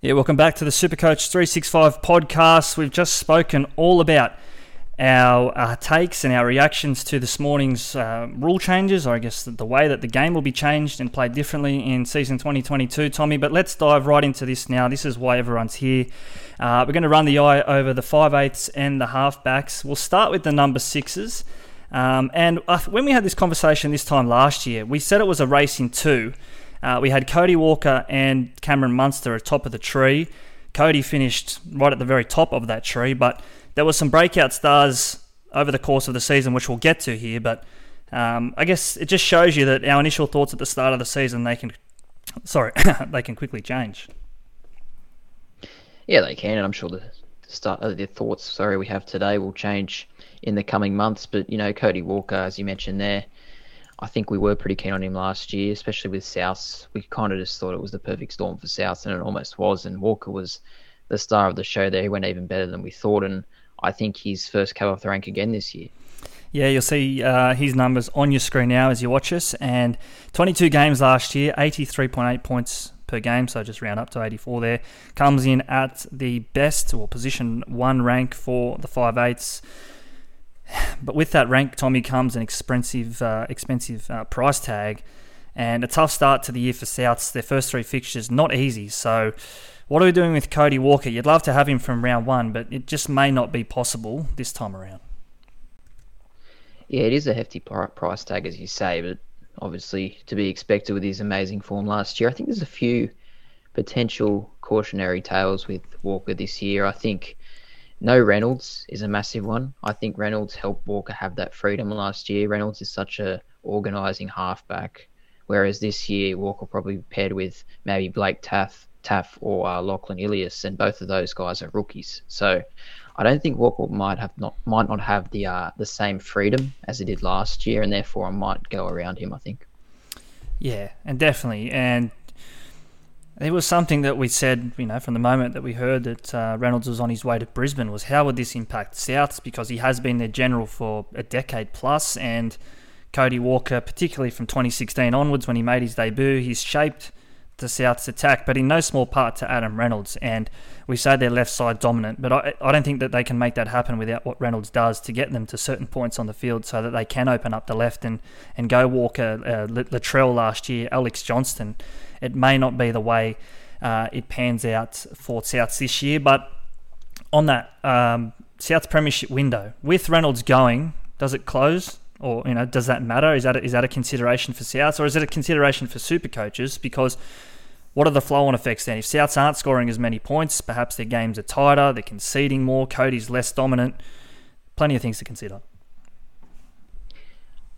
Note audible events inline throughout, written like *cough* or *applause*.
Yeah, welcome back to the Supercoach 365 podcast. We've just spoken all about our uh, takes and our reactions to this morning's uh, rule changes, or I guess the way that the game will be changed and played differently in season 2022, Tommy. But let's dive right into this now. This is why everyone's here. Uh, we're going to run the eye over the 5 eighths and the halfbacks. We'll start with the number sixes. Um, and uh, when we had this conversation this time last year, we said it was a race in two. Uh, we had Cody Walker and Cameron Munster at top of the tree. Cody finished right at the very top of that tree, but there were some breakout stars over the course of the season, which we'll get to here. But um, I guess it just shows you that our initial thoughts at the start of the season they can, *coughs* sorry, *coughs* they can quickly change. Yeah, they can, and I'm sure the start of the thoughts, sorry, we have today will change in the coming months. But you know, Cody Walker, as you mentioned there, I think we were pretty keen on him last year, especially with South. We kind of just thought it was the perfect storm for South, and it almost was. And Walker was the star of the show there. He went even better than we thought, and I think he's first came off the rank again this year. Yeah, you'll see uh, his numbers on your screen now as you watch us. And 22 games last year, 83.8 points per game, so just round up to 84 there. Comes in at the best or position one rank for the 5 eighths. But with that rank, Tommy comes an expensive, uh, expensive uh, price tag, and a tough start to the year for Souths. Their first three fixtures not easy. So, what are we doing with Cody Walker? You'd love to have him from round one, but it just may not be possible this time around. Yeah, it is a hefty price tag, as you say, but obviously to be expected with his amazing form last year. I think there's a few potential cautionary tales with Walker this year. I think no Reynolds is a massive one. I think Reynolds helped Walker have that freedom last year. Reynolds is such a organising halfback, whereas this year Walker probably paired with maybe Blake Taaffe, Taaffe or uh, Lachlan Ilias, and both of those guys are rookies. So I don't think Walker might have not might not have the uh, the same freedom as he did last year, and therefore I might go around him. I think. Yeah, and definitely, and it was something that we said, you know, from the moment that we heard that uh, Reynolds was on his way to Brisbane was how would this impact Souths because he has been their general for a decade plus, and Cody Walker, particularly from 2016 onwards when he made his debut, he's shaped the Souths attack, but in no small part to Adam Reynolds. And we say they're left side dominant, but I, I don't think that they can make that happen without what Reynolds does to get them to certain points on the field so that they can open up the left and, and go Walker, uh, Latrell last year, Alex Johnston it may not be the way uh, it pans out for Souths this year. But on that um, Souths Premiership window, with Reynolds going, does it close? Or you know, does that matter? Is that a, is that a consideration for Souths, or is it a consideration for super coaches? Because what are the flow-on effects then? If Souths aren't scoring as many points, perhaps their games are tighter, they're conceding more, Cody's less dominant. Plenty of things to consider.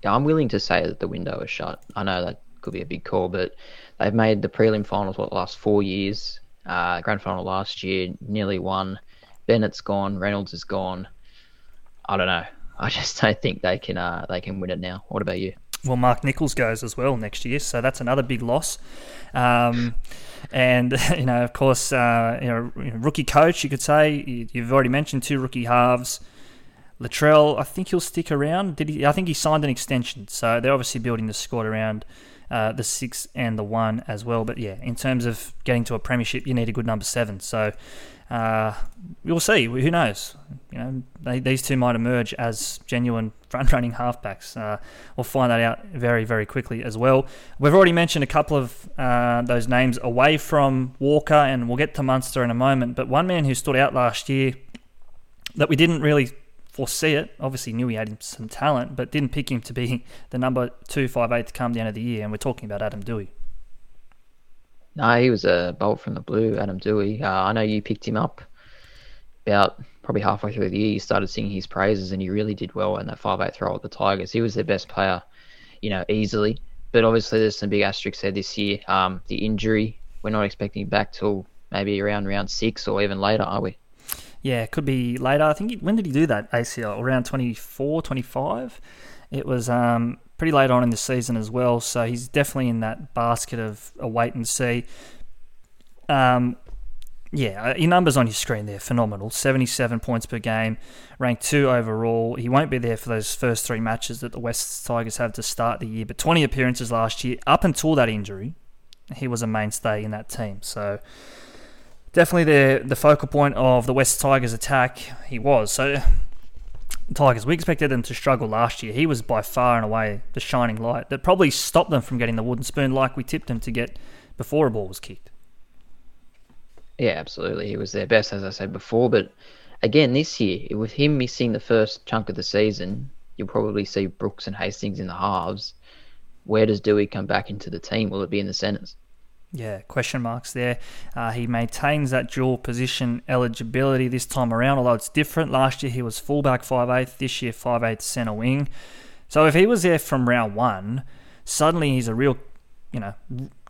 Yeah, I'm willing to say that the window is shut. I know that could be a big call, but they've made the prelim finals what the last four years. Uh, grand final last year, nearly won. Bennett's gone. Reynolds is gone. I don't know. *laughs* I just don't think they can uh, they can win it now. What about you? Well, Mark Nicholls goes as well next year, so that's another big loss. Um, and *laughs* you know, of course, uh, you, know, rookie coach, you could say you've already mentioned two rookie halves. Latrell, I think he'll stick around. Did he? I think he signed an extension, so they're obviously building the squad around uh, the six and the one as well. But yeah, in terms of getting to a premiership, you need a good number seven. So uh, we'll see. Who knows? You know, they, these two might emerge as genuine *laughs* front-running halfbacks. Uh, we'll find that out very, very quickly as well. We've already mentioned a couple of uh, those names away from Walker, and we'll get to Munster in a moment. But one man who stood out last year that we didn't really foresee it. Obviously, knew he had some talent, but didn't pick him to be the number two five eight to come the end of the year. And we're talking about Adam Doueihi. No, he was a bolt from the blue, Adam Doueihi. Uh, I know you picked him up about probably halfway through the year. You started singing his praises, and he really did well in that five eight throw at the Tigers. He was their best player, you know, easily. But obviously, there's some big asterisks there this year. Um, the injury, we're not expecting him back till maybe around round six or even later, are we? Yeah, it could be later. I think he, when did he do that ACL? Around 24, 25? It was um, pretty late on in the season as well, so he's definitely in that basket of a wait and see. Um, yeah, uh, your numbers on your screen there, phenomenal. 77 points per game, ranked two overall. He won't be there for those first three matches that the West Tigers have to start the year, but 20 appearances last year. Up until that injury, he was a mainstay in that team. So definitely the the focal point of the West Tigers attack. He was so. Tigers, we expected them to struggle last year. He was by far and away the shining light that probably stopped them from getting the wooden spoon like we tipped them to get before a ball was kicked. Yeah, absolutely. He was their best, as I said before. But again, this year, with him missing the first chunk of the season, you'll probably see Brooks and Hastings in the halves. Where does Doueihi come back into the team? Will it be in the centres? Yeah, question marks there. Uh, he maintains that dual position eligibility this time around, although it's different. Last year he was fullback 5'8, this year 5'8 centre wing. So if he was there from round one, suddenly he's a real, you know,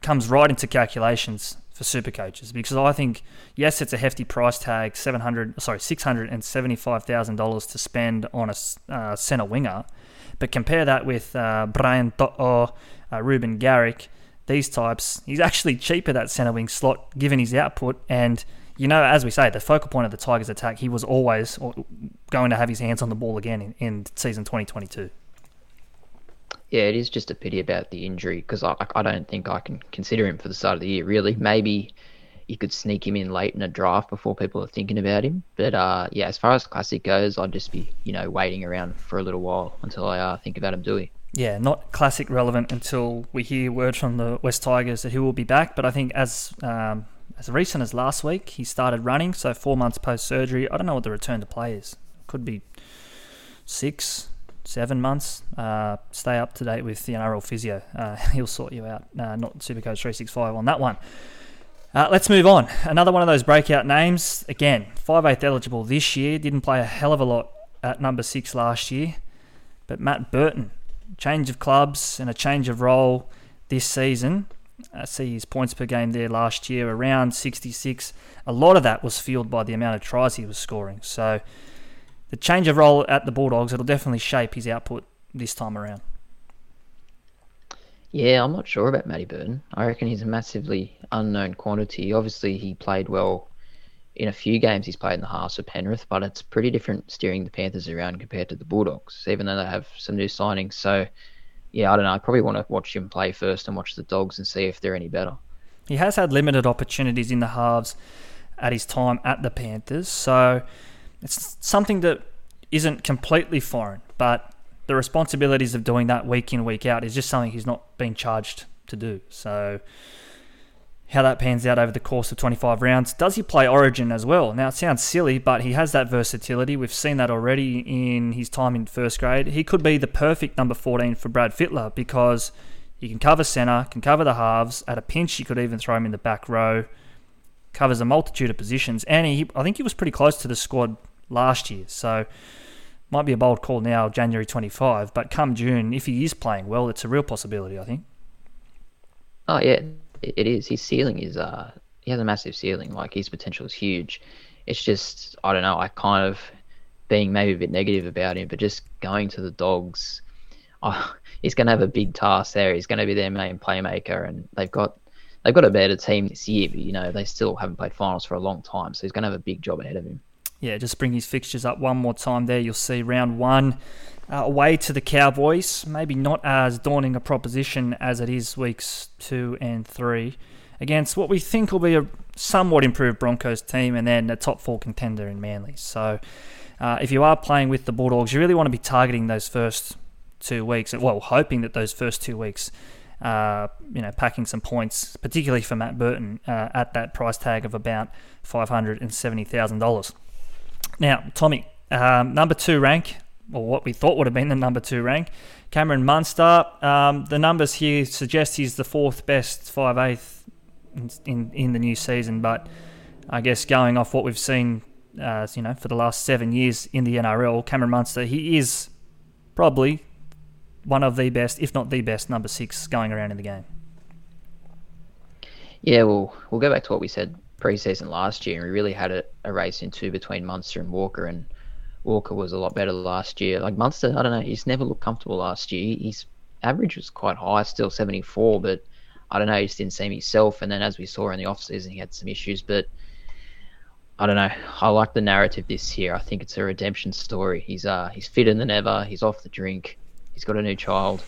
comes right into calculations for super coaches because I think yes, it's a hefty price tag, seven hundred sorry six hundred and seventy five thousand dollars to spend on a uh, centre winger, but compare that with uh, Brian To'o, uh, Reuben Garrick these types, he's actually cheaper that centre wing slot given his output. And you know, as we say, the focal point of the Tigers' attack, he was always going to have his hands on the ball again in, in season 2022. Yeah, it is just a pity about the injury because I, I don't think I can consider him for the start of the year. Really, maybe you could sneak him in late in a draft before people are thinking about him. But uh, yeah, as far as classic goes, I'd just be you know waiting around for a little while until I uh, think about him doing yeah, not classic relevant until we hear word from the West Tigers that he will be back. But I think as um, as recent as last week, he started running. So four months post surgery. I don't know what the return to play is. Could be six, seven months. Uh, stay up to date with the NRL physio. Uh, *laughs* he'll sort you out. Uh, not Supercoach three six five on that one. Uh, let's move on. Another one of those breakout names. Again, five eighth eligible this year. Didn't play a hell of a lot at number six last year. But Matt Burton change of clubs and a change of role this season. I see his points per game there last year around 66. A lot of that was fueled by the amount of tries he was scoring. So the change of role at the Bulldogs, it'll definitely shape his output this time around. Yeah, I'm not sure about Matty Burton. I reckon he's a massively unknown quantity. Obviously, he played well in a few games he's played in the halves for Penrith, but it's pretty different steering the Panthers around compared to the Bulldogs, even though they have some new signings. So, yeah, I don't know. I probably want to watch him play first and watch the Dogs and see if they're any better. He has had limited opportunities in the halves at his time at the Panthers, so it's something that isn't completely foreign, but the responsibilities of doing that week in, week out is just something he's not being charged to do. So, how that pans out over the course of 25 rounds. Does he play Origin as well? Now, it sounds silly, but he has that versatility. We've seen that already in his time in first grade. He could be the perfect number 14 for Brad Fittler because he can cover centre, can cover the halves. At a pinch, you could even throw him in the back row. Covers a multitude of positions, and he, I think he was pretty close to the squad last year. So, might be a bold call now, January 25. But come June, if he is playing well, it's a real possibility, I think. Oh yeah, it is. His ceiling is uh he has a massive ceiling. Like his potential is huge. It's just I don't know. I kind of being maybe a bit negative about him, but just going to the dogs. *laughs* oh, he's going to have a big task there. He's going to be their main playmaker, and they've got they've got a better team this year. But you know, they still haven't played finals for a long time, so he's going to have a big job ahead of him. Yeah, just bring his fixtures up one more time. There, you'll see round one uh, away to the Cowboys. Maybe not as daunting a proposition as it is weeks two and three against what we think will be a somewhat improved Broncos team, and then a top four contender in Manly. So. Uh, if you are playing with the Bulldogs, you really want to be targeting those first two weeks. Well, hoping that those first two weeks, uh, you know, packing some points, particularly for Matt Burton uh, at that price tag of about five hundred and seventy thousand dollars. Now, Tommy, um, number two rank, or what we thought would have been the number two rank, Cameron Munster. Um, the numbers here suggest he's the fourth best five eighth in, in in the new season, but I guess going off what we've seen uh, you know, for the last seven years in the NRL, Cameron Munster, he is probably one of the best, if not the best, number six going around in the game. Yeah, well, we'll go back to what we said preseason last year, and we really had a, a race in two between Munster and Walker, and Walker was a lot better last year. Like Munster, I don't know, he's never looked comfortable last year. His average was quite high, still 74, but I don't know, he just didn't seem himself. And then as we saw in the off season, he had some issues, but I don't know. I like the narrative this year. I think it's a redemption story. He's uh he's fitter than ever. He's off the drink. He's got a new child.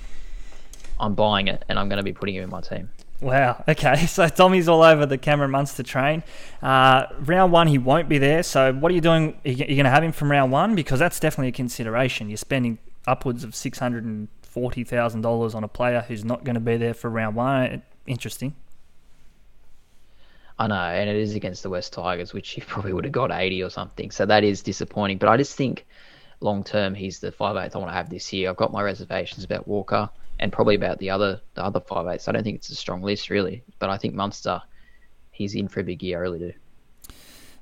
I'm buying it, and I'm going to be putting him in my team. Wow. *laughs* Okay. So Tommy's all over the Cameron Munster train. Uh, round one, he won't be there. So what are you doing? You're you going to have him from round one? Because that's definitely a consideration. You're spending upwards of six hundred and forty thousand dollars on a player who's not going to be there for round one. Interesting. I know, and it is against the West Tigers, which he *laughs* probably would have got 80 or something. So that is disappointing. But I just think long term, he's the five eighth I want to have this year. I've got my reservations about Walker and probably about the other the other five eighths. I don't think it's a strong list really, but I think Munster, he's in for a big year. I really do.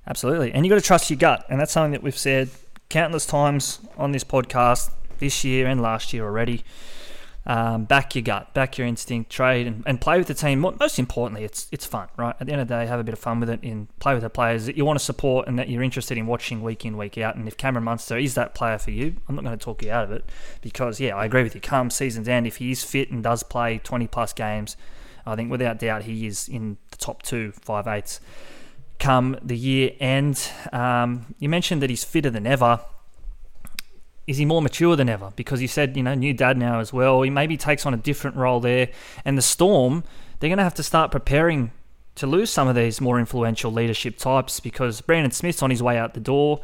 Absolutely, and you got to trust your gut, and that's something that we've said countless times on this podcast this year and last year already. Um, back your gut, back your instinct, trade, and, and play with the team. Most importantly, it's it's fun, right? At the end of the day, have a bit of fun with it and play with the players that you want to support and that you're interested in watching week in, week out. And if Cameron Munster is that player for you, I'm not going to talk you out of it because, yeah, I agree with you. Come season's end, if he is fit and does play 20 plus games, I think without doubt he is in the top two, five eights come the year end. Um, you mentioned that he's fitter than ever is he more mature than ever? Because you said, you know, new dad now as well. He maybe takes on a different role there. And the Storm, they're going to have to start preparing to lose some of these more influential leadership types because Brandon Smith's on his way out the door.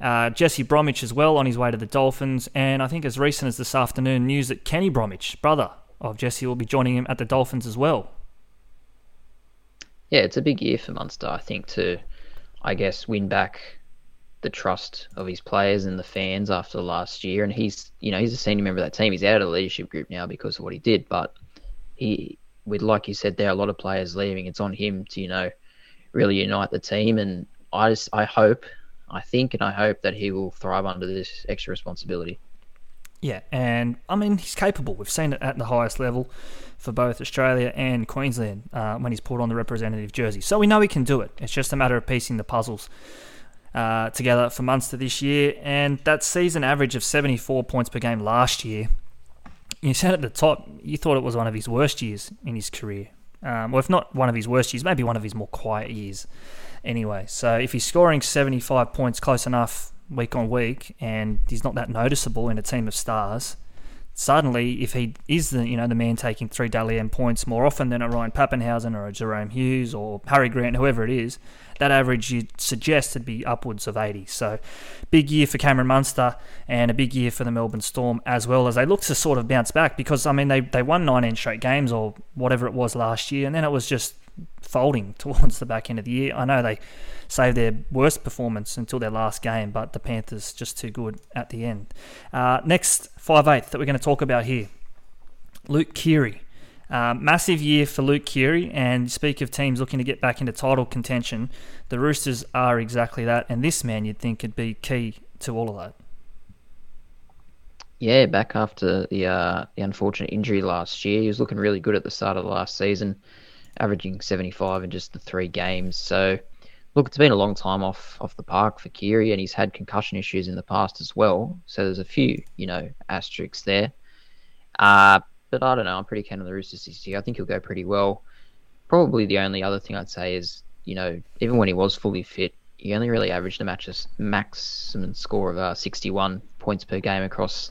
Uh, Jesse Bromwich as well on his way to the Dolphins. And I think as recent as this afternoon, news that Kenny Bromwich, brother of Jesse, will be joining him at the Dolphins as well. Yeah, it's a big year for Munster, I think, to, I guess, win back the trust of his players and the fans after last year. And he's, you know, he's a senior member of that team. He's out of the leadership group now because of what he did. But he, with like you said, there are a lot of players leaving. It's on him to, you know, really unite the team. And I just, I hope, I think, and I hope that he will thrive under this extra responsibility. Yeah, and I mean he's capable. We've seen it at the highest level for both Australia and Queensland uh, when he's put on the representative jersey. So we know he can do it. It's just a matter of piecing the puzzles uh, together for Munster this year, and that season average of 74 points per game last year. You said at the top, you thought it was one of his worst years in his career. Um, well, if not one of his worst years, maybe one of his more quiet years. Anyway, so if he's scoring 75 points close enough week on week, and he's not that noticeable in a team of stars, suddenly, if he is the you know the man taking three Dally M points more often than a Ryan Papenhuyzen or a Jahrome Hughes or Harry Grant, whoever it is, that average you'd suggest would be upwards of 80. So, big year for Cameron Munster and a big year for the Melbourne Storm as well as they look to sort of bounce back because I mean they they won 19 straight games or whatever it was last year, and then it was just folding *laughs* towards the back end of the year. I know they saved their worst performance until their last game, but the Panthers just too good at the end. Uh, next five eighth that we're going to talk about here, Luke Keary. Uh, massive year for Luke Keary, and speak of teams looking to get back into title contention, the Roosters are exactly that, and this man you'd think could be key to all of that. Yeah, back after the uh, the unfortunate injury last year, he was looking really good at the start of the last season, averaging 75 in just the three games. So look, it's been a long time off off the park for Keary, and he's had concussion issues in the past as well. So there's a few, you know, asterisks there. Uh, but I don't know. I'm pretty keen on the Roosters this year. I think he'll go pretty well. Probably the only other thing I'd say is, you know, even when he was fully fit, he only really averaged a match's maximum score of uh, 61 points per game across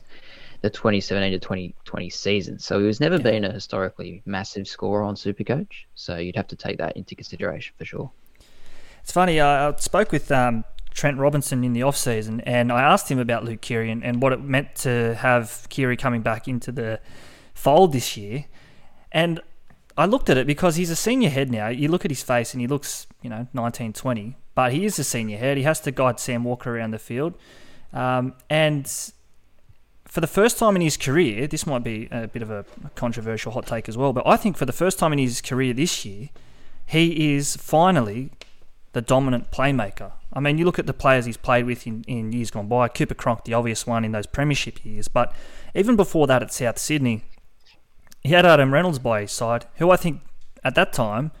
the 2017 to 2020 season. So he was never yeah. been a historically massive scorer on Supercoach. So you'd have to take that into consideration for sure. It's funny. I spoke with um, Trent Robinson in the off season, and I asked him about Luke Keary and, and what it meant to have Keary coming back into the fold this year. And I looked at it because he's a senior head now. You look at his face and he looks, you know, 19, 20, but he is a senior head. He has to guide Sam Walker around the field. Um, and for the first time in his career, this might be a bit of a controversial hot take as well, but I think for the first time in his career this year, he is finally the dominant playmaker. I mean, you look at the players he's played with in, in years gone by, Cooper Cronk, the obvious one in those premiership years, but even before that at South Sydney, he had Adam Reynolds by his side, who I think at that time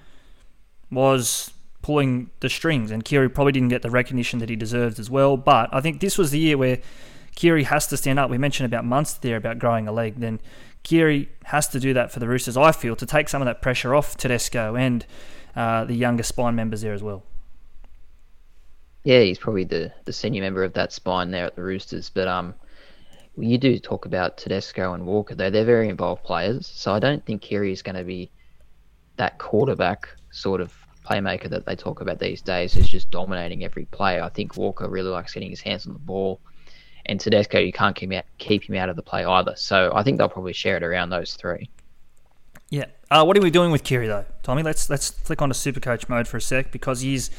was pulling the strings, and Keary probably didn't get the recognition that he deserved as well. But I think this was the year where Keary has to stand up. We mentioned about Munster there about growing a leg. Then Keary has to do that for the Roosters, I feel, to take some of that pressure off Tedesco and uh, the younger spine members there as well. Yeah, he's probably the, the senior member of that spine there at the Roosters. But um, you do talk about Tedesco and Walker, though. They're very involved players. So I don't think Keary is going to be that quarterback sort of playmaker that they talk about these days who's just dominating every play. I think Walker really likes getting his hands on the ball and Tedesco, you can't keep him out, keep him out of the play either. So I think they'll probably share it around those three. Yeah. Uh, what are we doing with Keary though, Tommy? Let's let's click on to Supercoach mode for a sec because he's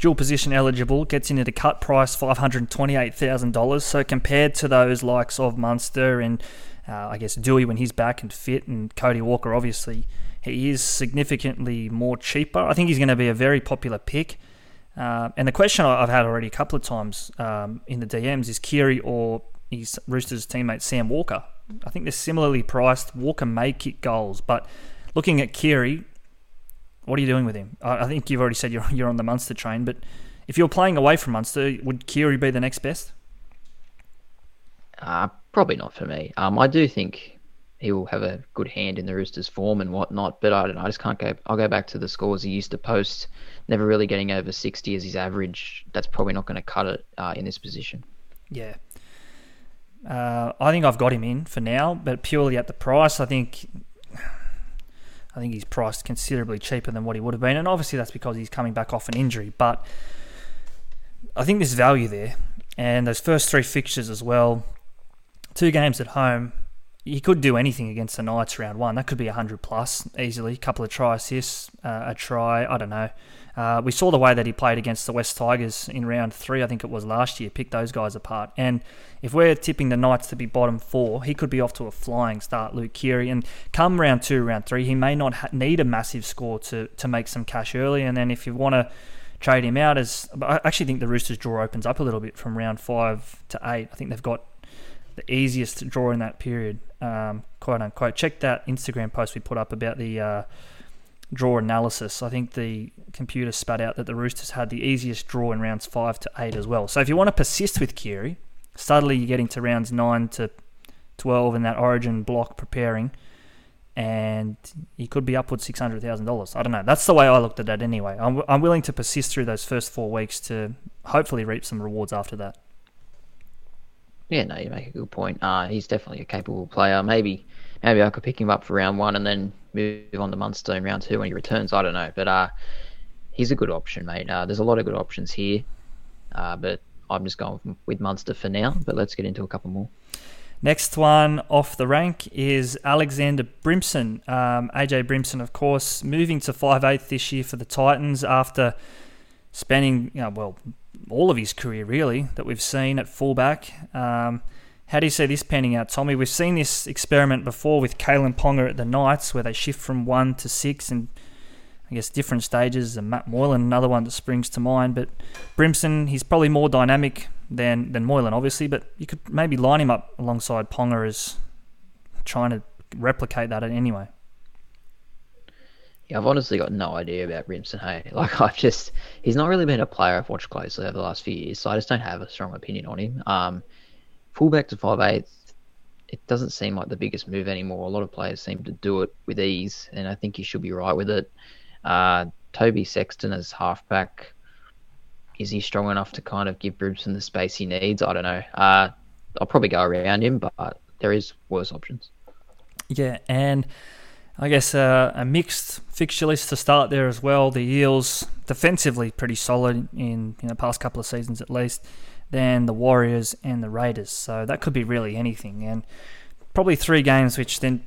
dual position eligible, gets in at a cut price five hundred twenty eight thousand dollars. So compared to those likes of Munster and uh, I guess Dewey when he's back and fit, and Cody Walker, obviously he is significantly more cheaper. I think he's going to be a very popular pick. Uh, and the question I've had already a couple of times um, in the DMs is Keary or his Roosters teammate Sam Walker. I think they're similarly priced. Walker may kick goals, but looking at Keary, what are you doing with him? I, I think you've already said you're, *laughs* you're on the Munster train, but if you're playing away from Munster, would Keary be the next best? Uh, probably not for me. Um, I do think he will have a good hand in the Roosters' form and whatnot. But I don't know. I just can't go. I'll go back to the scores he used to post. Never really getting over sixty as his average. That's probably not going to cut it uh, in this position. Yeah. Uh, I think I've got him in for now, but purely at the price, I think. I think he's priced considerably cheaper than what he would have been, and obviously that's because he's coming back off an injury. But I think there's value there, and those first three fixtures as well. Two games at home, he could do anything against the Knights round one. That could be 100 plus easily. A couple of try assists, uh, a try. I don't know. Uh, we saw the way that he played against the West Tigers in round three, I think it was last year, picked those guys apart. And if we're tipping the Knights to be bottom four, he could be off to a flying start, Luke Keary. And come round two, round three, he may not ha- need a massive score to, to make some cash early. And then if you want to trade him out, as I actually think the Roosters draw opens up a little bit from round five to eight. I think they've got the easiest draw in that period, um, quote unquote. Check that Instagram post we put up about the uh, draw analysis. I think the computer spat out that the Roosters had the easiest draw in rounds five to eight as well. So if you want to persist with Keary, suddenly you're getting to rounds nine to twelve in that Origin block preparing, and he could be upwards six hundred thousand dollars. I don't know. That's the way I looked at that anyway. I'm I'm willing to persist through those first four weeks to hopefully reap some rewards after that. Yeah, no, you make a good point. Uh, he's definitely a capable player. Maybe, maybe I could pick him up for round one and then move on to Munster in round two when he returns. I don't know, but uh, he's a good option, mate. Uh, there's a lot of good options here, uh, but I'm just going with Munster for now. But let's get into a couple more. Next one off the rank is Alexander Brimson. Um, AJ Brimson, of course, moving to 5'8 this year for the Titans after spending, you know, well, all of his career, really, that we've seen at fullback. Um, how do you see this panning out, Tommy? We've seen this experiment before with Kalyn Ponga at the Knights, where they shift from one to six, and I guess different stages. And Matt Moylan, another one that springs to mind. But Brimson, he's probably more dynamic than than Moylan, obviously. But you could maybe line him up alongside Ponga as trying to replicate that anyway. Yeah, I've honestly got no idea about Brimson. Hey, *laughs* like I've just he's not really been a player I've watched closely over the last few years, so I just don't have a strong opinion on him. Um, fullback to five eighth, it doesn't seem like the biggest move anymore. A lot of players seem to do it with ease, and I think he should be right with it. Uh, Toby Sexton as halfback, is he strong enough to kind of give Brisbane the space he needs? I don't know. Uh, I'll probably go around him, but there is worse options. Yeah, and I guess uh, a mixed fixture list to start there as well. The Eels defensively pretty solid in you know past couple of seasons at least. Then the Warriors and the Raiders. So that could be really anything, and probably three games which then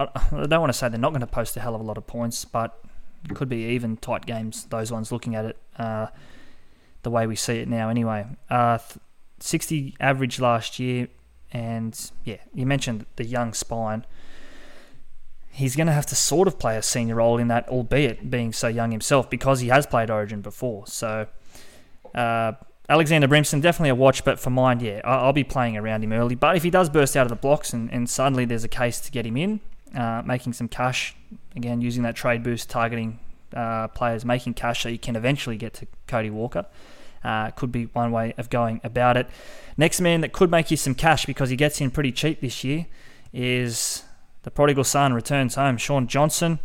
I don't want to say they're not going to post a hell of a lot of points, but could be even tight games. Those ones looking at it uh, the way we see it now, anyway. Uh, 60 average last year, and yeah, you mentioned the young spine. He's going to have to sort of play a senior role in that, albeit being so young himself, because he has played Origin before. So, uh, Alexander Brimson, definitely a watch, but for mine, yeah, I'll be playing around him early. But if he does burst out of the blocks and, and suddenly there's a case to get him in, uh, making some cash, again, using that trade boost, targeting uh, players, making cash so you can eventually get to Cody Walker. Uh, could be one way of going about it. Next man that could make you some cash because he gets in pretty cheap this year is the prodigal son returns home. Shaun Johnson,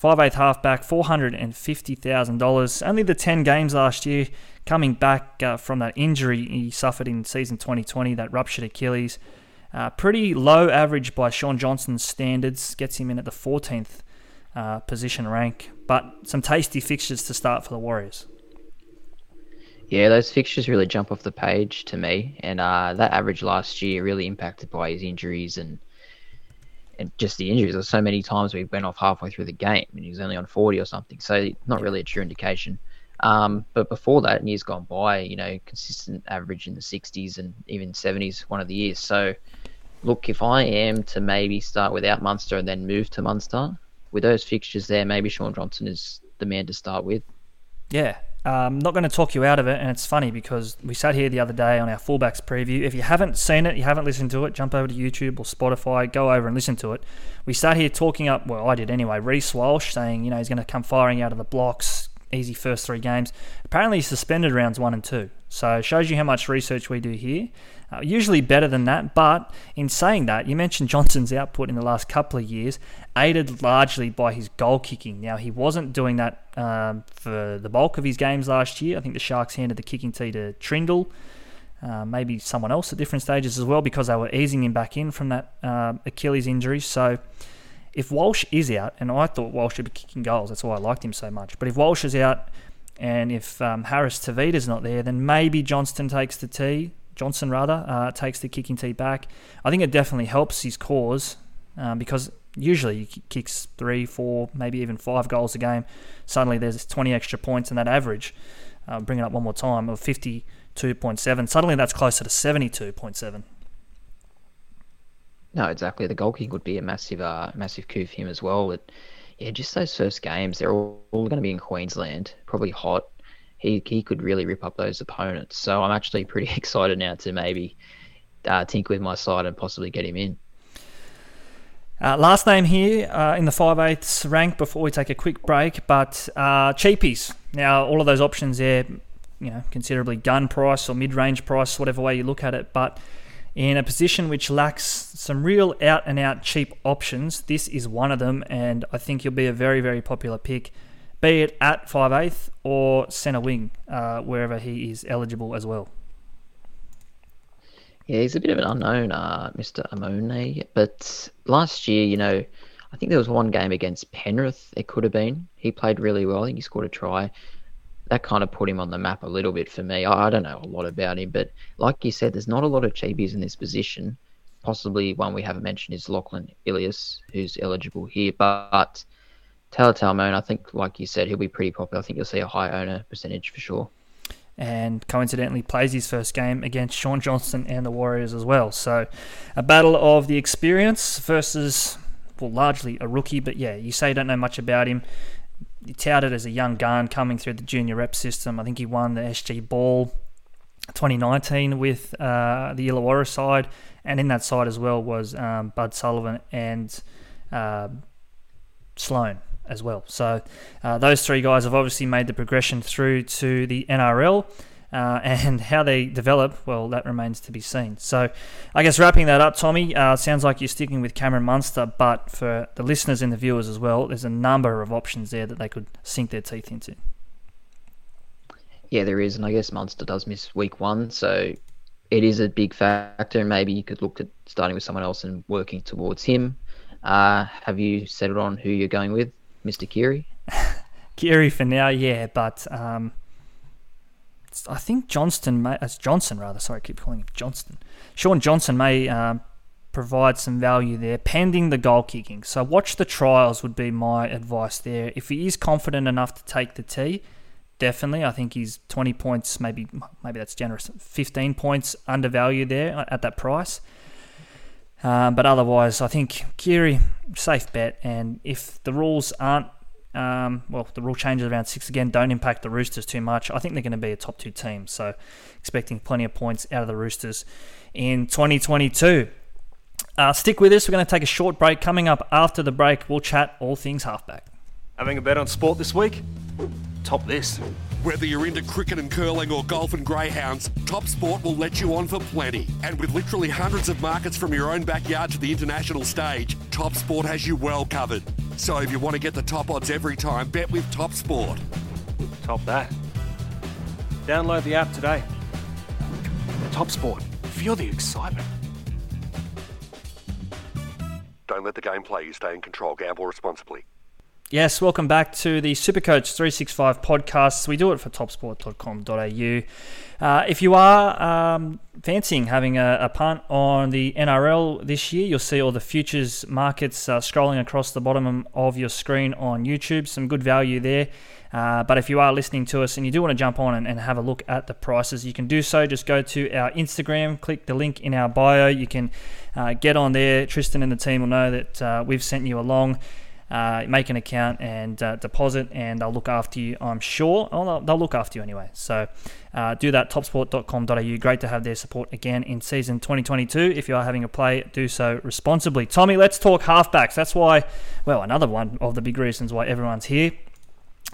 5'8 halfback, $450,000. Only the 10 games last year coming back uh, from that injury he suffered in season 2020, that ruptured Achilles. Uh, pretty low average by Shaun Johnson's standards, gets him in at the 14th uh, position rank, but some tasty fixtures to start for the Warriors. Yeah, those fixtures really jump off the page to me, and uh, that average last year really impacted by his injuries and and just the injuries. There's so many times we went off halfway through the game and he was only on 40 or something, so not really a true indication. Um, but before that, in years gone by, you know, consistent average in the 60s and even 70s one of the years. So, look, if I am to maybe start without Munster and then move to Munster, with those fixtures there, maybe Shaun Johnson is the man to start with. Yeah, I'm um, not going to talk you out of it, and it's funny because we sat here the other day on our fullbacks preview. If you haven't seen it, you haven't listened to it, jump over to YouTube or Spotify, go over and listen to it. We sat here talking up, well, I did anyway, Reece Walsh saying, you know, he's going to come firing out of the blocks, easy first three games. Apparently, he's suspended rounds one and two. So it shows you how much research we do here. Uh, usually better than that, but in saying that, you mentioned Johnson's output in the last couple of years, aided largely by his goal kicking. Now, he wasn't doing that um, for the bulk of his games last year. I think the Sharks handed the kicking tee to Trindall. Uh, maybe someone else at different stages as well because they were easing him back in from that uh, Achilles injury. So if Walsh is out, and I thought Walsh should be kicking goals, that's why I liked him so much. But if Walsh is out and if um, Harris Tavita's not there, then maybe Johnston takes the tee. Johnson rather uh, takes the kicking tee back. I think it definitely helps his cause um, because usually he kicks three, four, maybe even five goals a game. Suddenly there's 20 extra points in that average. Uh, bring it up one more time of 52.7. Suddenly that's closer to 72.7. No, exactly. The goal kick would be a massive, uh, massive coup for him as well. But yeah, just those first games, they're all, all going to be in Queensland, probably hot. He he could really rip up those opponents. So I'm actually pretty *laughs* excited now to maybe uh, tinker with my side and possibly get him in. Uh, last name here uh, in the 5 8 rank before we take a quick break, but uh, cheapies. Now, all of those options there, you know, considerably gun price or mid range price, whatever way you look at it, but in a position which lacks some real out and out cheap options, this is one of them, and I think you'll be a very, very popular pick, be it at 5'8 or centre wing, uh, wherever he is eligible as well. Yeah, he's a bit of an unknown, uh, Mr. Amone. But last year, you know, I think there was one game against Penrith. It could have been. He played really well. I think he scored a try. That kind of put him on the map a little bit for me. I, I don't know a lot about him, but like you said, there's not a lot of cheapies in this position. Possibly one we haven't mentioned is Lachlan Ilias, who's eligible here. But Talatau Amone, I think, like you said, he'll be pretty popular. I think you'll see a high owner percentage for sure and coincidentally plays his first game against Shaun Johnson and the Warriors as well. So, a battle of the experience versus, well, largely a rookie, but yeah, you say you don't know much about him. You touted as a young gun coming through the junior rep system. I think he won the SG Ball 2019 with uh, the Illawarra side, and in that side as well was um, Bud Sullivan and uh, Sloan as well. So uh, those three guys have obviously made the progression through to the NRL. Uh, *laughs* and how they develop, well, that remains to be seen. So, I guess wrapping that up, Tommy, uh, sounds like you're sticking with Cameron Munster, but for the listeners and the viewers as well, there's a number of options there that they could sink their teeth into. Yeah, there is, and I guess Munster does miss week one, so it is a big factor. And maybe you could look at starting with someone else and working towards him. Uh, have you settled on who you're going with, Mr. Keary? *laughs* Keary for now, yeah, but um, I think Johnston, may, as Johnson rather, sorry, I keep calling him Johnston. Shaun Johnson may um, provide some value there, pending the goal kicking. So watch the trials would be my advice there. If he is confident enough to take the tee, definitely. I think he's 20 points, maybe maybe that's generous, 15 points undervalued there at that price. Um, but otherwise, I think Keary, safe bet. And if the rules aren't um, well, the rule changes around six again don't impact the Roosters too much. I think they're going to be a top two team, so expecting plenty of points out of the Roosters in 2022. Uh, stick with us. We're going to take a short break. Coming up after the break, we'll chat all things halfback. Having a bet on sport this week? Top this. Whether you're into cricket and curling or golf and greyhounds, Top Sport will let you on for plenty. And with literally hundreds of markets from your own backyard to the international stage, Top Sport has you well covered. So if you want to get the top odds every time, bet with Top Sport. Top that. Download the app today. Top Sport. Feel the excitement. Don't let the game play you. Stay in control. Gamble responsibly. Yes, welcome back to the Supercoach 365 podcast. We do it for topsport.com.au. Uh, if you are um, fancying having a, a, punt on the NRL this year, you'll see all the futures markets uh, scrolling across the bottom of your screen on YouTube. Some good value there. Uh, but if you are listening to us and you do want to jump on and, and, have a look at the prices, you can do so. Just go to our Instagram, click the link in our bio. You can uh, get on there. Tristan and the team will know that uh, we've sent you along uh, make an account and uh, deposit, and they'll look after you, I'm sure. Oh, they'll, they'll look after you anyway. So uh, do that, topsport.com.au. Great to have their support again in season 2022. If you are having a play, do so responsibly. Tommy, let's talk halfbacks. That's why, well, another one of the big reasons why everyone's here.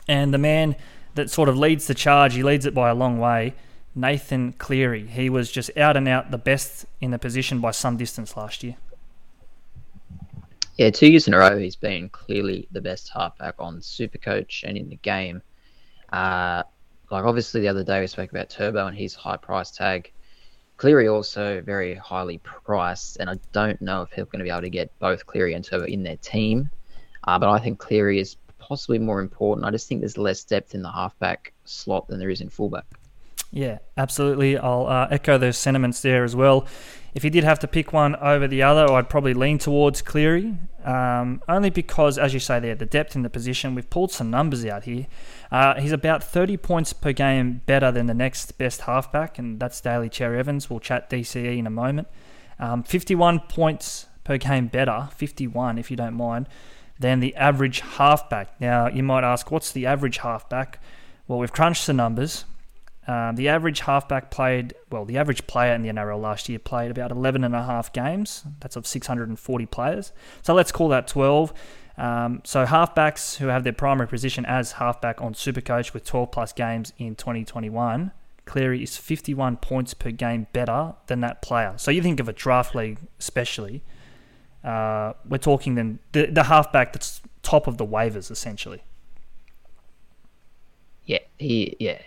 And the man that sort of leads the charge, he leads it by a long way. Nathan Cleary. He was just out and out the best in the position by some distance last year. Yeah, two years in a row, he's been clearly the best halfback on Supercoach and in the game. Uh, like obviously the other day we spoke about Turbo and his high price tag. Cleary also very highly priced, and I don't know if he's going to be able to get both Cleary and Turbo in their team. Uh, but I think Cleary is possibly more important. I just think there's less depth in the halfback slot than there is in fullback. Yeah, absolutely. I'll uh, echo those sentiments there as well. If you did have to pick one over the other, I'd probably lean towards Cleary, um, only because, as you say there, the depth in the position. We've pulled some numbers out here. Uh, he's about 30 points per game better than the next best halfback, and that's Daly Cherry Evans. We'll chat DCE in a moment. Um, 51 points per game better, 51 if you don't mind, than the average halfback. Now, you might ask, what's the average halfback? Well, we've crunched the numbers. Um, the average halfback played, well, the average player in the NRL last year played about 11 and a half games. That's of 640 players. So let's call that 12. Um, so halfbacks who have their primary position as halfback on Supercoach with 12 plus games in 2021, Cleary is 51 points per game better than that player. So you think of a draft league, especially. Uh, we're talking then the, the halfback that's top of the waivers essentially. Yeah, he yeah.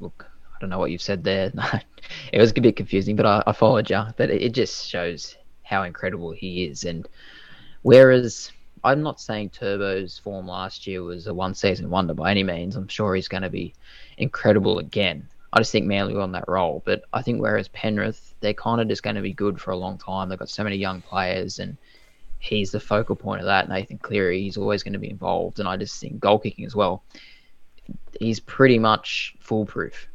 Look, don't know what you've said there. *laughs* it was a bit confusing, but I, I followed you. But it, it just shows how incredible he is. And whereas I'm not saying Turbo's form last year was a one season wonder by any means. I'm sure he's going to be incredible again. I just think Manly were on that roll. But I think whereas Penrith, they're kind of just going to be good for a long time. They've got so many young players and he's the focal point of that. Nathan Cleary, he's always going to be involved. And I just think goal kicking as well. He's pretty much foolproof.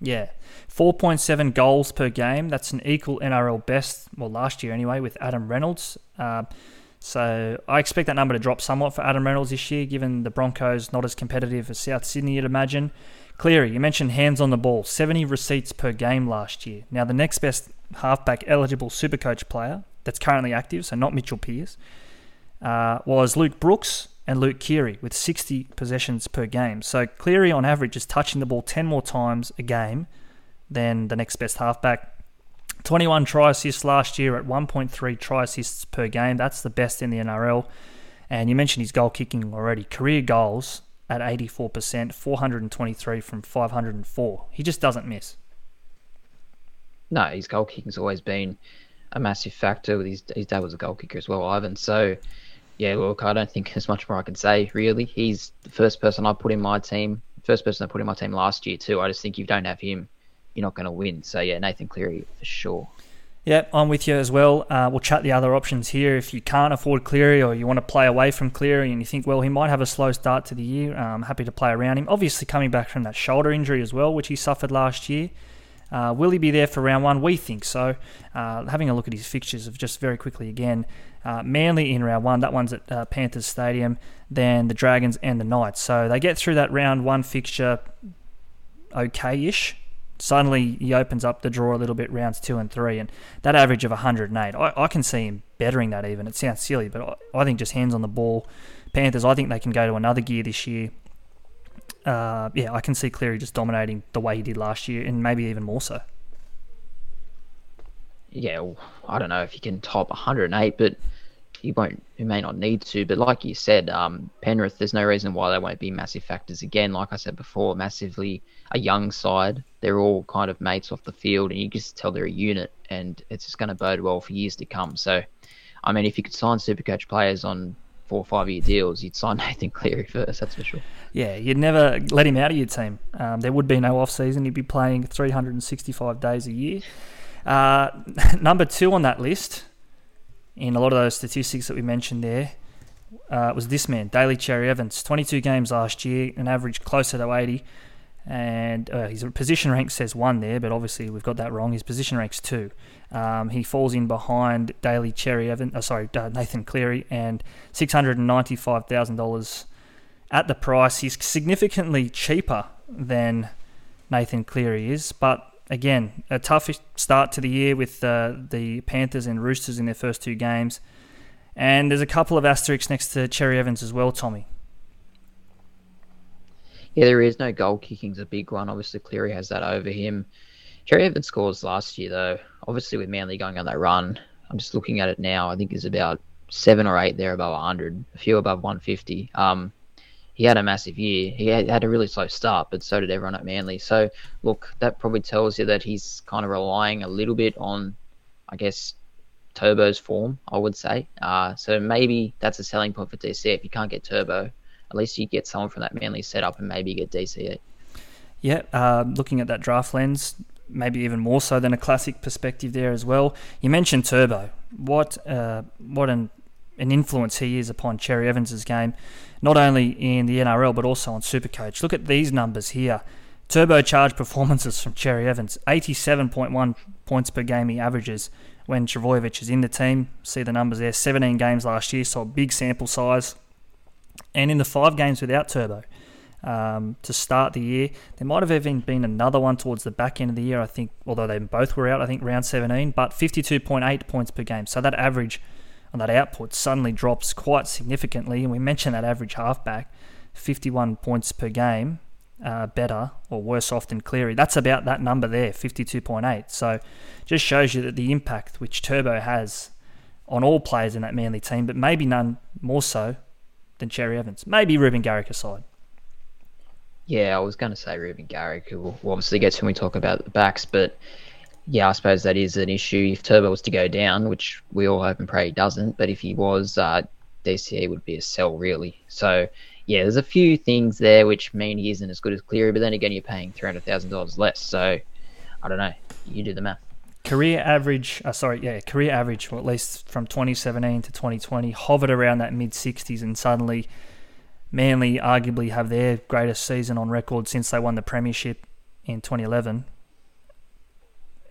Yeah. 4.7 goals per game. That's an equal NRL best, well, last year anyway, with Adam Reynolds. Uh, so I expect that number to drop somewhat for Adam Reynolds this year, given the Broncos not as competitive as South Sydney, you'd imagine. Cleary, you mentioned hands on the ball, 70 receipts per game last year. Now, the next best halfback eligible supercoach player that's currently active, so not Mitchell Pearce, uh, was Luke Brooks and Luke Keary with 60 possessions per game. So Cleary on average is touching the ball 10 more times a game than the next best halfback. 21 try assists last year at 1.3 try assists per game. That's the best in the NRL. And you mentioned his goal kicking already. Career goals at 84%, 423 from 504. He just doesn't miss. No, his goal kicking's always been a massive factor. His, his dad was a goal kicker as well, Ivan. So, yeah, look, I don't think there's much more I can say, really. He's the first person I put in my team, first person I put in my team last year, too. I just think if you don't have him, you're not going to win. So, yeah, Nathan Cleary for sure. Yeah, I'm with you as well. Uh, we'll chat the other options here. If you can't afford Cleary or you want to play away from Cleary and you think, well, he might have a slow start to the year, I'm happy to play around him. Obviously, coming back from that shoulder injury as well, which he suffered last year. Uh, will he be there for round one? We think so. Uh, having a look at his fixtures of just very quickly again. Uh, Manly in round one, that one's at uh, Panthers Stadium, then the Dragons and the Knights. So they get through that round one fixture okay ish suddenly he opens up the draw a little bit rounds two and three and that average of 108 I, I can see him bettering that even. It sounds silly but I, I, think just hands on the ball. Panthers I think they can go to another gear this year. Uh, yeah I can see Cleary just dominating the way he did last year and maybe even more so. Yeah I don't know if he can top 108 but he won't he may not need to but like you said um, Penrith there's no reason why they won't be massive factors again. Like I said before massively a young side. They're all kind of mates off the field and you just tell they're a unit and it's just going to bode well for years to come. So I mean if you could sign Supercoach players on four or five year deals you'd sign *laughs* Nathan Cleary first that's for sure. Yeah you'd never let him out of your team. Um, there would be no off season he'd be playing 365 days a year. Uh, *laughs* number two on that list in a lot of those statistics that we mentioned there uh, was this man, Daly Cherry Evans. 22 games last year, an average closer to 80. And uh, his position rank says one there, but obviously we've got that wrong. His position rank's two. Um, he falls in behind Daly Cherry Evans, uh, sorry, Nathan Cleary, and $695,000 at the price. He's significantly cheaper than Nathan Cleary is, but again, a tough start to the year with uh, the Panthers and Roosters in their first two games. And there's a couple of asterisks next to Cherry Evans as well, Tommy. Yeah, there is no goal kicking's a big one. Obviously, Cleary has that over him. Cherry Evans scores last year though. Obviously, with Manly going on that run, I'm just looking at it now. I think is about seven or eight there above 100, a few above 150. Um, he had a massive year. He had, a really slow start, but so did everyone at Manly. So, look, that probably tells you that he's kind of relying a little bit on, I guess, Turbo's form, I would say. Uh, so maybe that's a selling point for DC. If you can't get Turbo, at least you get someone from that Manly setup and maybe get DCE. Yeah, uh, looking at that draft lens, maybe even more so than a classic perspective there as well. You mentioned Turbo. What uh, what an an influence he is upon Cherry Evans's game, not only in the NRL but also on Supercoach. Look at these numbers here. Turbocharged performances from Cherry Evans, 87.1 points per game he averages when Trbojevic is in the team. See the numbers there, 17 games last year, so a big sample size. And in the five games without Turbo um, to start the year, there might have even been another one towards the back end of the year, I think, although they both were out, I think round 17, but 52.8 points per game. So that average on that output suddenly drops quite significantly. And we mentioned that average halfback, 51 points per game, uh, better or worse off than Cleary. That's about that number there, 52.8. So just shows you that the impact which Turbo has on all players in that Manly team, but maybe none more so than Cherry Evans. Maybe Reuben Garrick aside. Yeah, I was going to say Reuben Garrick, who we'll obviously get to when we talk about the backs, but yeah, I suppose that is an issue. If Turbo was to go down, which we all hope and pray he doesn't, but if he was, uh, DCE would be a sell really. So yeah, there's a few things there which mean he isn't as good as Cleary, but then again, you're paying three hundred thousand dollars less. So I don't know. You do the math. Career average, uh, sorry, yeah, career average, or at least from 2017 to 2020, hovered around that mid 60s, and suddenly Manly arguably have their greatest season on record since they won the premiership in 2011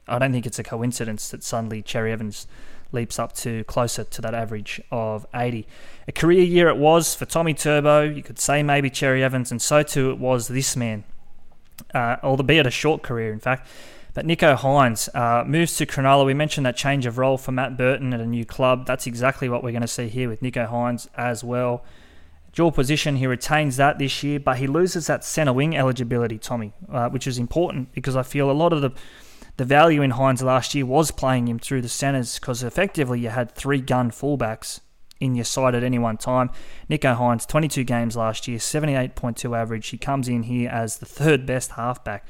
I don't think it's a coincidence that suddenly Cherry Evans leaps up to closer to that average of 80. A career year it was for Tommy Turbo. You could say maybe Cherry Evans, and so too it was this man, uh, albeit a short career, in fact. But Nicho Hynes uh, moves to Cronulla. We mentioned that change of role for Matt Burton at a new club. That's exactly what we're going to see here with Nicho Hynes as well. Dual position, he retains that this year, but he loses that centre wing eligibility, Tommy, uh, which is important because I feel a lot of the the value in Hynes last year was playing him through the centres because effectively you had three gun fullbacks in your side at any one time. Nicho Hynes, 22 games last year, 78.2 average. He comes in here as the third best halfback.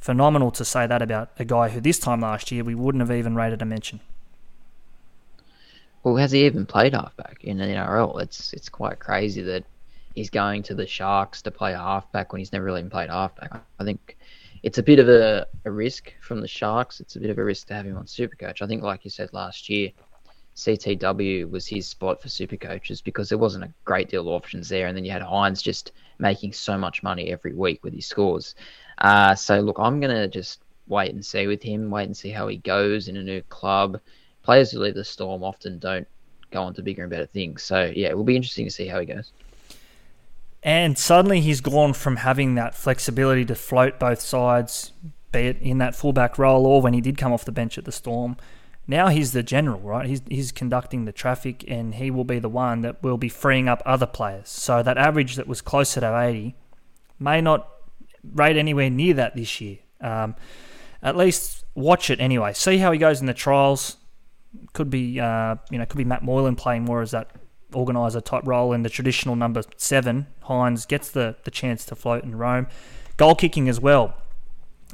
Phenomenal to say that about a guy who this time last year we wouldn't have even rated a mention. Well, has he even played halfback in the NRL? It's it's quite crazy that he's going to the Sharks to play halfback when he's never really played halfback. I think it's a bit of a, a risk from the Sharks. It's a bit of a risk to have him on Supercoach. I think, like you said last year, CTW was his spot for super coaches because there wasn't a great deal of options there. And then you had Hynes just making so much money every week with his scores. Uh, so, look, I'm going to just wait and see with him, wait and see how he goes in a new club. Players who leave the Storm often don't go on to bigger and better things. So, yeah, it will be interesting to see how he goes. And suddenly he's gone from having that flexibility to float both sides, be it in that fullback role or when he did come off the bench at the Storm now he's the general, right? He's, he's conducting the traffic and he will be the one that will be freeing up other players. So that average that was closer to 80 may not rate anywhere near that this year. Um, at least watch it anyway. See how he goes in the trials. Could be, uh, you know, could be Matt Moylan playing more as that organizer type role in the traditional number seven. Hynes gets the, the chance to float and roam. Goal kicking as well.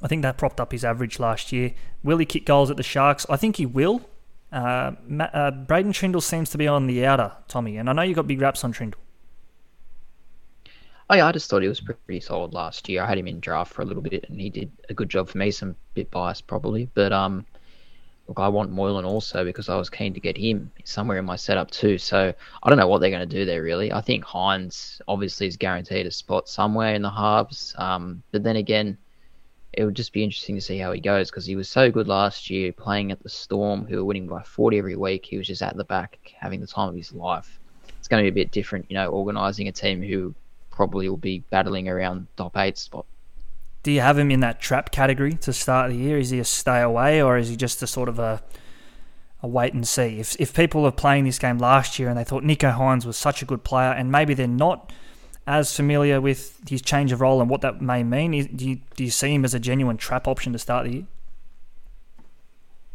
I think that propped up his average last year. Will he kick goals at the Sharks? I think he will. Uh, Matt, uh, Braydon Trindall seems to be on the outer, Tommy, and I know you got big raps on Trindall. Oh yeah, I just thought he was pretty solid last year. I had him in draft for a little bit, and he did a good job for me. Some bit biased probably, but um, look, I want Moylan also because I was keen to get him somewhere in my setup too. So I don't know what they're going to do there really. I think Hynes obviously is guaranteed a spot somewhere in the halves, um, but then again, it would just be interesting to see how he goes because he was so good last year playing at the Storm, who were winning by 40 every week. He was just at the back having the time of his life. It's going to be a bit different, you know, organising a team who probably will be battling around top eight spot. Do you have him in that trap category to start the year? Is he a stay away or is he just a sort of a a wait and see? If if people are playing this game last year and they thought Nicho Hynes was such a good player and maybe they're not as familiar with his change of role and what that may mean? Do you, do you see him as a genuine trap option to start the year?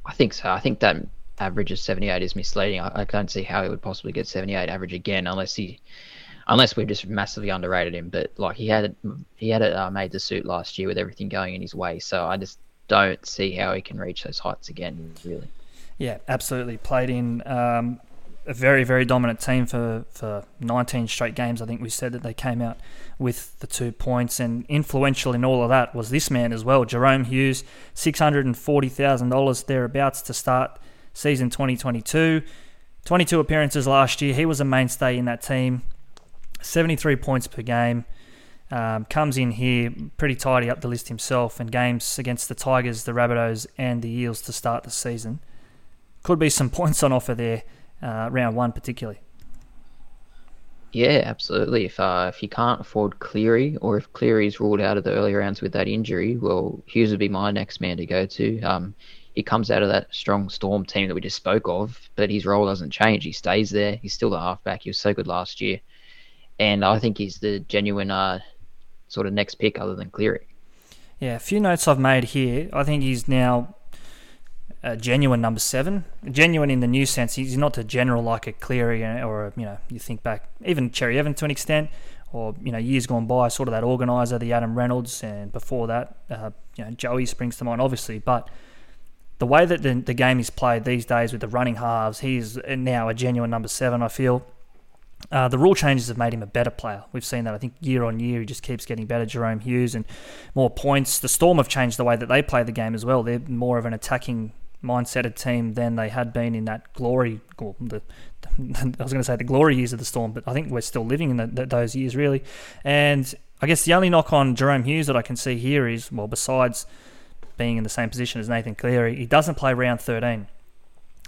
I think so. I think that average of 78 is misleading. I, I don't see how he would possibly get 78 average again unless he, unless we've just massively underrated him. But like he had, he had it uh, made the suit last year with everything going in his way. So I just don't see how he can reach those heights again. Really. Yeah, absolutely. Played in um, a very, very dominant team for, for 19 straight games. I think we said that they came out with the two points, and influential in all of that was this man as well, Jahrome Hughes, $640,000 thereabouts to start season 2022. 22 appearances last year. He was a mainstay in that team. 73 points per game. Um, comes in here pretty tidy up the list himself, and games against the Tigers, the Rabbitohs, and the Eels to start the season. Could be some *laughs* points on offer there uh, round one particularly. Yeah, absolutely. If uh, if you can't afford Cleary, or if Cleary's ruled out of the early rounds with that injury, well, Hughes would be my next man to go to. Um, he comes out of that strong Storm team that we just spoke of, but his role doesn't change. He stays there. He's still the halfback. He was so good last year, and I think he's the genuine uh, sort of next pick other than Cleary. Yeah, a few notes I've made here. I think he's now a genuine number seven. Genuine in the new sense, he's not a general like a Cleary or a, you know you think back even Cherry Evans to an extent, or you know years gone by, sort of that organizer, the Adam Reynolds, and before that, uh, you know Joey springs to mind obviously, but. The way that the, the game is played these days with the running halves, he's now a genuine number seven. I feel uh, the rule changes have made him a better player. We've seen that. I think year on year, he just keeps getting better. Jahrome Hughes and more points. The Storm have changed the way that they play the game as well. They're more of an attacking mindseted team than they had been in that glory. The, *laughs* I was going to say the glory years of the Storm, but I think we're still living in the, the, those years really. And I guess the only knock on Jahrome Hughes that I can see here is well, besides being in the same position as Nathan Cleary, he doesn't play round 13.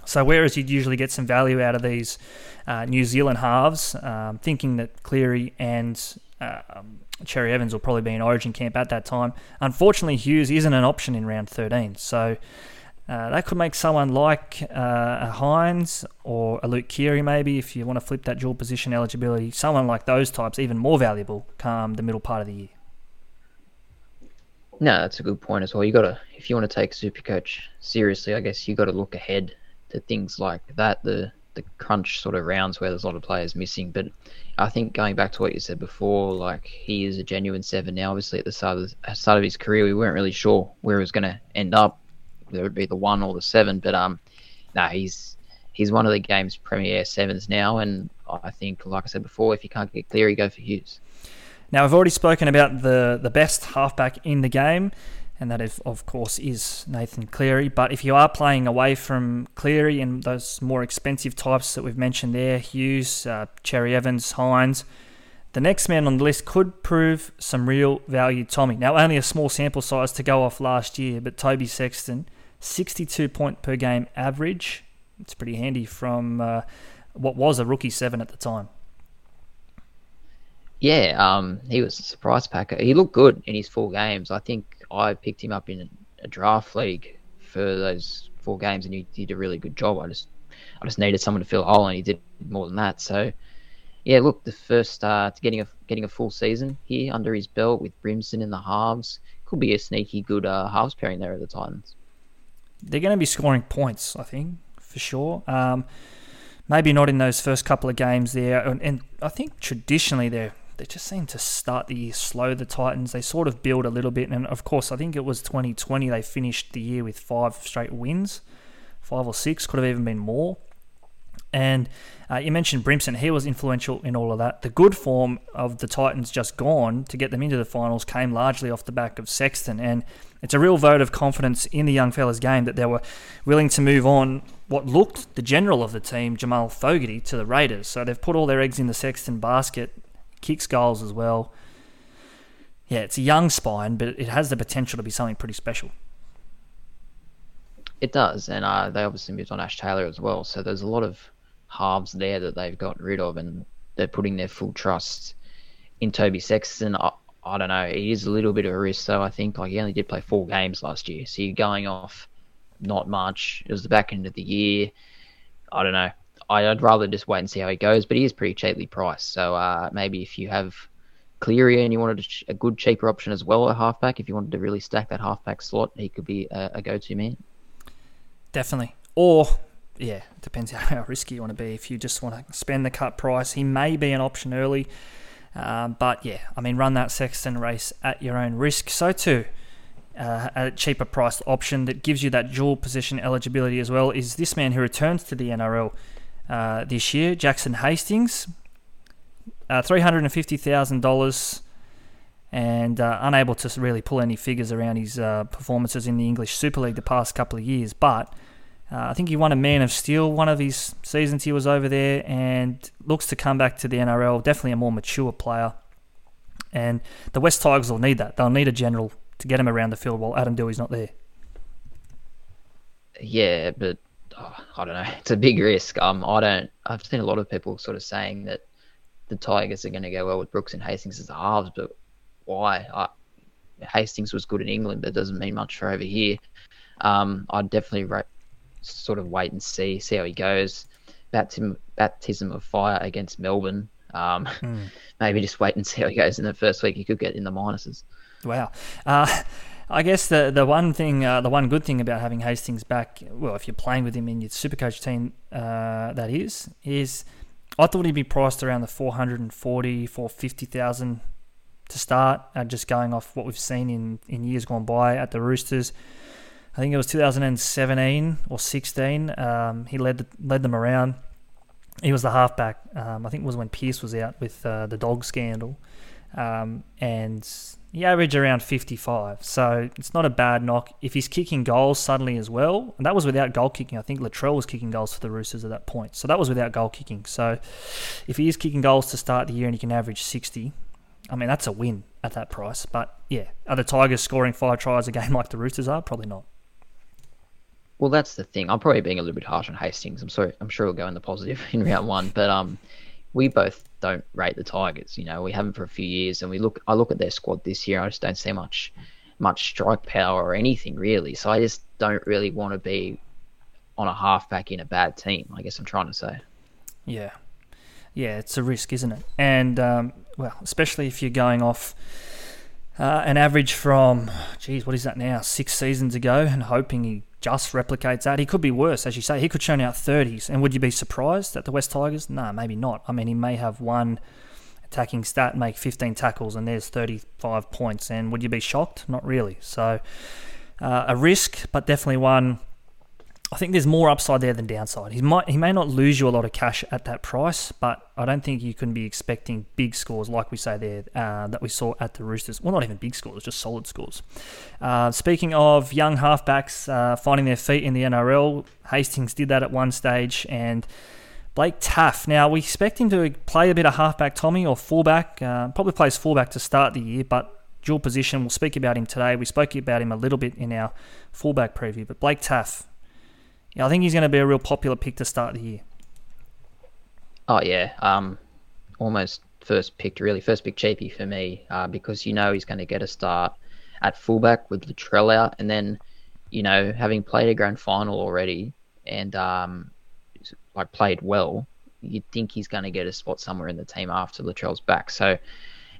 So whereas you'd usually get some value out of these uh, New Zealand halves, um, thinking that Cleary and uh, um, Cherry Evans will probably be in Origin camp at that time. Unfortunately, Hughes isn't an option in round 13. So Uh, that could make someone like uh, a Hynes or a Luke Keary, maybe, if you want to flip that dual position eligibility, someone like those types even more valuable come the middle part of the year. No, that's a good point as well. You got to, if you want to take Supercoach seriously, I guess you got to look ahead things like that, the the crunch sort of rounds where there's a lot of players missing. But I think going back to what you said before, like he is a genuine seven now. Obviously, at the start of the start of his career, we weren't really sure where he was going to end up. There would be the one or the seven, but um, no, he's he's one of the game's premier sevens now, and I think, like I said before, if you can't get Cleary, go for Hughes. Now, I've already spoken about the, the best halfback in the game, and that, of course, is Nathan Cleary. But if you are playing away from Cleary and those more expensive types that we've mentioned there, Hughes, uh, Cherry Evans, Hynes, the next man on the list could prove some real value, Tommy. Now, only a small sample size to go off last year, but Toby Sexton, 62 point per game average. It's pretty handy from uh, what was a rookie seven at the time. Yeah, um, he was a surprise packer. He looked good in his four games. I think I picked him up in a draft league for those four games, and he did a really good job. I just, I just needed someone to fill a hole, and he did more than that. So, yeah, look, the first uh, to getting a getting a full season here under his belt with Brimson in the halves could be a sneaky good uh, halves pairing there at the Titans. They're going to be scoring points, I think, for sure. Um, maybe not in those first couple of games there, and, and I think traditionally they're they just seem to start the year slow. The Titans they sort of build a little bit, and of course I think it was 2020 they finished the year with five straight wins, five or six could have even been more. And uh, you mentioned Brimson; he was influential in all of that. The good form of the Titans just gone to get them into the finals came largely off the back of Sexton, and it's a real vote of confidence in the young fella's game that they were willing to move on what looked the general of the team, Jamal Fogarty, to the Raiders. So they've put all their eggs in the Sexton basket kicks goals as well. Yeah, it's a young spine, but it has the potential to be something pretty special. It does, and uh, they obviously moved on Ash Taylor as well. So there's a lot of halves there that they've got rid of, and they're putting their full trust in Toby Sexton. I, I don't know. It is a little bit of a risk, though. I think like he only did play four games last year, so you're going off not much. It was the back end of the year. I don't know. I'd rather just wait and see how he goes. But he is pretty cheaply priced, so uh, maybe if you have Cleary and you wanted a good cheaper option as well at halfback, if you wanted to really stack that halfback slot, he could be a, a go-to man. Definitely. Or yeah, depends *laughs* how risky you want to be. If you just want to spend the cut price, he may be an option early. Um, but yeah, I mean, run that Sexton race at your own risk. So too, uh, a cheaper priced option that gives you that dual position eligibility as well is this man who returns to the NRL uh, this year. Jackson Hastings, uh, $350,000 and uh, unable to really pull any figures around his uh, performances in the English Super League the past couple of years. But uh, I think he won a Man of Steel one of his seasons he was over there and looks to come back to the NRL. Definitely a more mature player. And the West Tigers will need that. They'll need a general to get him around the field while Adam Doueihi's not there. Yeah, but oh, I don't know. It's a big risk. Um, I don't. I've seen a lot of people sort of saying that the Tigers are going to go well with Brooks and Hastings as the halves, but why? I, Hastings was good in England, but it doesn't mean much for over here. Um, I'd definitely sort of wait and see, see how he goes. Baptism, baptism of fire against Melbourne. Um, mm. *laughs* Maybe just wait and see how he goes in the first week. He could get in the minuses. Wow. Uh, I guess the the one thing, uh, the one good thing about having Hastings back, well, if you're playing with him in your Supercoach team, uh, that is, is I thought he'd be priced around the 440, 450,000 to start, uh, just going off what we've seen in, in years gone by at the Roosters. I think it was 2017 or 16. Um, he led the, led them around. He was the halfback. Um, I think it was when Pearce was out with uh, the dog scandal, um, and he averaged around 55, so it's not a bad knock. If he's kicking goals suddenly as well, and that was without goal kicking. I think Latrell was kicking goals for the Roosters at that point, so that was without goal kicking. So if he is kicking goals to start the year and he can average 60, I mean that's a win at that price. But yeah, are the Tigers scoring five tries a game *laughs* like the Roosters are? Probably not. Well, that's the thing. I'm probably being a little bit harsh on Hastings. I'm sorry. I'm sure we'll go in the positive *laughs* in round one, but um, we both don't rate the Tigers. You know, we haven't for a few years, and we look. I look at their squad this year. I just don't see much much strike power or anything really. So I just don't really want to be on a halfback in a bad team. I guess I'm trying to say. Yeah, yeah, it's a risk, isn't it? And um, well, especially if you're going off uh, an average from, geez, what is that now? Six seasons ago, and hoping he just replicates that. He could be worse, as you say. He could churn out 30s. And would you be surprised at the West Tigers? No, maybe not. I mean, he may have one attacking stat, make 15 tackles, and there's 35 points. And would you be shocked? Not really. So, uh, a risk, but definitely one I think there's more upside there than downside. He might he may not lose you a lot of cash at that price, but I don't think you can be expecting big scores like we say there uh, that we saw at the Roosters. Well, not even big scores, just solid scores. Uh, speaking of young halfbacks uh, finding their feet in the NRL, Hastings did that at one stage, and Blake Taaffe. Now we expect him to play a bit of halfback, Tommy, or fullback. Uh, probably plays fullback to start the year, but dual position. We'll speak about him today. We spoke about him a little bit in our fullback preview, but Blake Taaffe yeah, I think he's going to be a real popular pick to start the year. Oh yeah, um, almost first picked, really first pick cheapy for me uh, because you know he's going to get a start at fullback with Latrell out, and then you know having played a grand final already and um, like played well, you'd think he's going to get a spot somewhere in the team after Latrell's back. So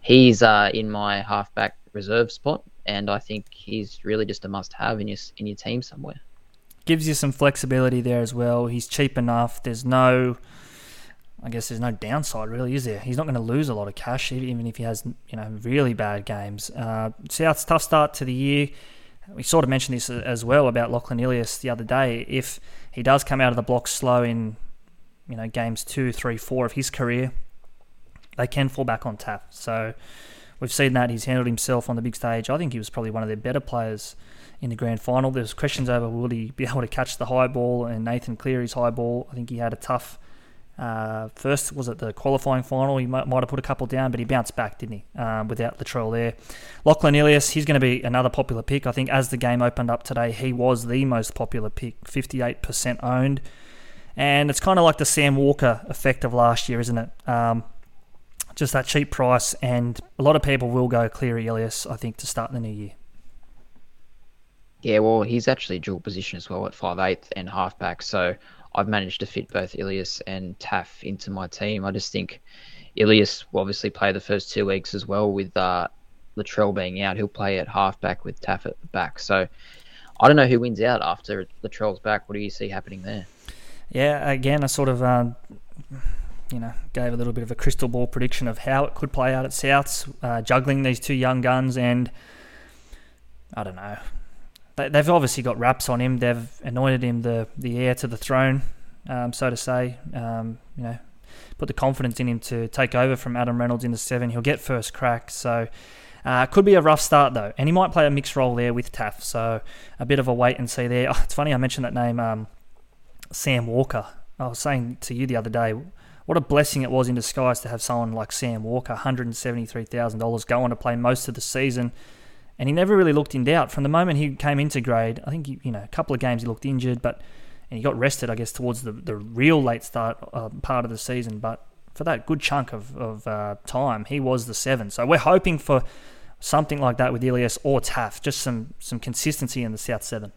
he's uh, in my halfback reserve spot, and I think he's really just a must-have in your in your team somewhere gives you some flexibility there as well. He's cheap enough. There's no, I guess there's no downside really, is there? He's not going to lose a lot of cash even if he has you know really bad games. Uh, South's tough start to the year. We sort of mentioned this as well about Lachlan Ilias the other day. If he does come out of the block slow in you know games two, three, four of his career, they can fall back on tap. So we've seen that he's handled himself on the big stage. I think he was probably one of their better players in the grand final. There was questions over will he be able to catch the high ball and Nathan Cleary's high ball. I think he had a tough uh, first was it the qualifying final. He might, might, have put a couple down, but he bounced back, didn't he? Um, without Latrell there, Lachlan Ilias, he's going to be another popular pick. I think as the game opened up today, he was the most popular pick, 58% owned, and it's kind of like the Sam Walker effect of last year, isn't it? Um, just that cheap price, and a lot of people will go Cleary Ilias, I think, to start the new year. Yeah, well, he's actually dual position as well at five eighth and halfback. So I've managed to fit both Ilias and Taaffe into my team. I just think Ilias will obviously play the first two weeks as well with uh, Latrell being out. He'll play at halfback with Taaffe at the back. So I don't know who wins out after Latrell's back. What do you see happening there? Yeah, again, I sort of, um, you know, gave a little bit of a crystal ball prediction of how it could play out at Souths, uh, juggling these two young guns, and I don't know they've obviously got wraps on him. They've anointed him the, the heir to the throne, um, so to say. Um, you know, put the confidence in him to take over from Adam Reynolds in the seven. He'll get first crack. So uh, could be a rough start though, and he might play a mixed role there with Taaffe. So a bit of a wait and see there. Oh, *laughs* it's funny I mentioned that name, um, Sam Walker. I was saying to you the other day. What a blessing it was in disguise to have someone like Sam Walker, $173,000, go on to play most of the season and he never really looked in doubt from the moment he came into grade. I think he, you know a couple of games he looked injured, but and he got rested, I guess, towards the the real late start uh, part of the season. But for that good chunk of of uh, time, he was the seven. So we're hoping for something like that with Ilias or Taaffe, just some some consistency in the South seven.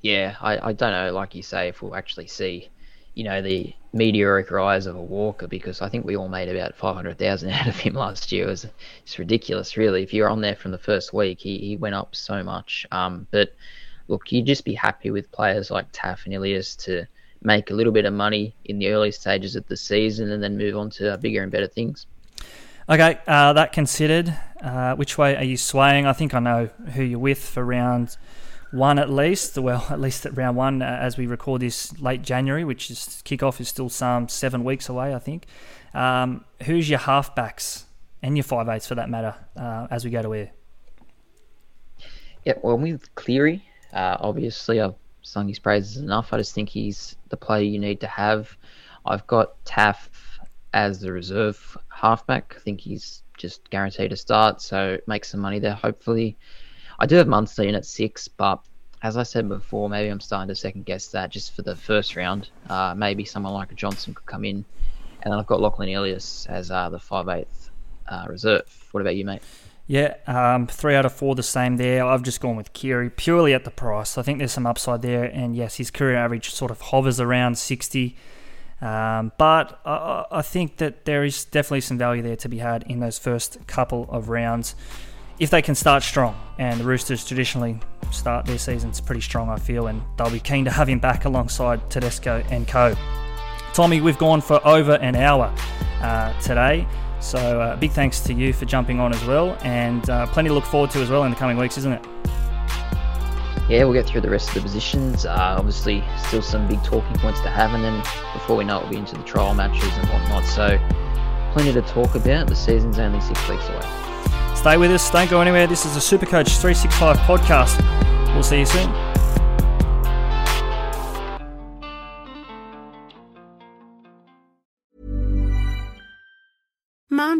Yeah, I, I don't know, like you say, if we'll actually see you know, the meteoric rise of a Walker because I think we all made about 500,000 *laughs* out of him last year. It was, it's ridiculous, really. If you're on there from the first week, he, he went up so much. Um, but look, you'd just be happy with players like Taaffe and Ilias to make a little bit of money in the early stages of the season and then move on to bigger and better things. Okay, uh, that considered, uh, which way are you swaying? I think I know who you're with for round one at least. Well, at least at round one, uh, as we record this late January, which is kickoff is still some seven weeks away, I think. Um, who's your halfbacks and your five eights for that matter uh, as we go to air? Yeah, well, with Cleary, uh, obviously I've sung his praises enough. I just think he's the player you need to have. I've got Taaffe as the reserve halfback. I think he's just guaranteed to start, so make some money there, hopefully. I do have Munster in at six, but as I said before, maybe I'm starting to second guess that just for the first round. Uh, maybe someone like a Johnson could come in, and then I've got Lachlan Ilias as uh, the five eighth uh, reserve. What about you, mate? Yeah, um, three out of four the same there. I've just gone with Keary purely at the price. I think there's some upside there, and yes, his career average sort of hovers around 60. Um, but I, I think that there is definitely some value there to be had in those first couple of rounds if they can start strong. And the Roosters traditionally start their seasons pretty strong, I feel, and they'll be keen to have him back alongside Tedesco and co. Tommy, we've gone for over an hour uh, today. So, uh, big thanks to you for jumping on as well, and uh, plenty to look forward to as well in the coming weeks, isn't it? Yeah, we'll get through the rest of the positions. Uh, obviously, still some big talking points to have, and then before we know it, we'll be into the trial matches and whatnot. So, plenty to talk about. The season's only six weeks away. Stay with us, don't go anywhere. This is the Supercoach 365 podcast. We'll see you soon.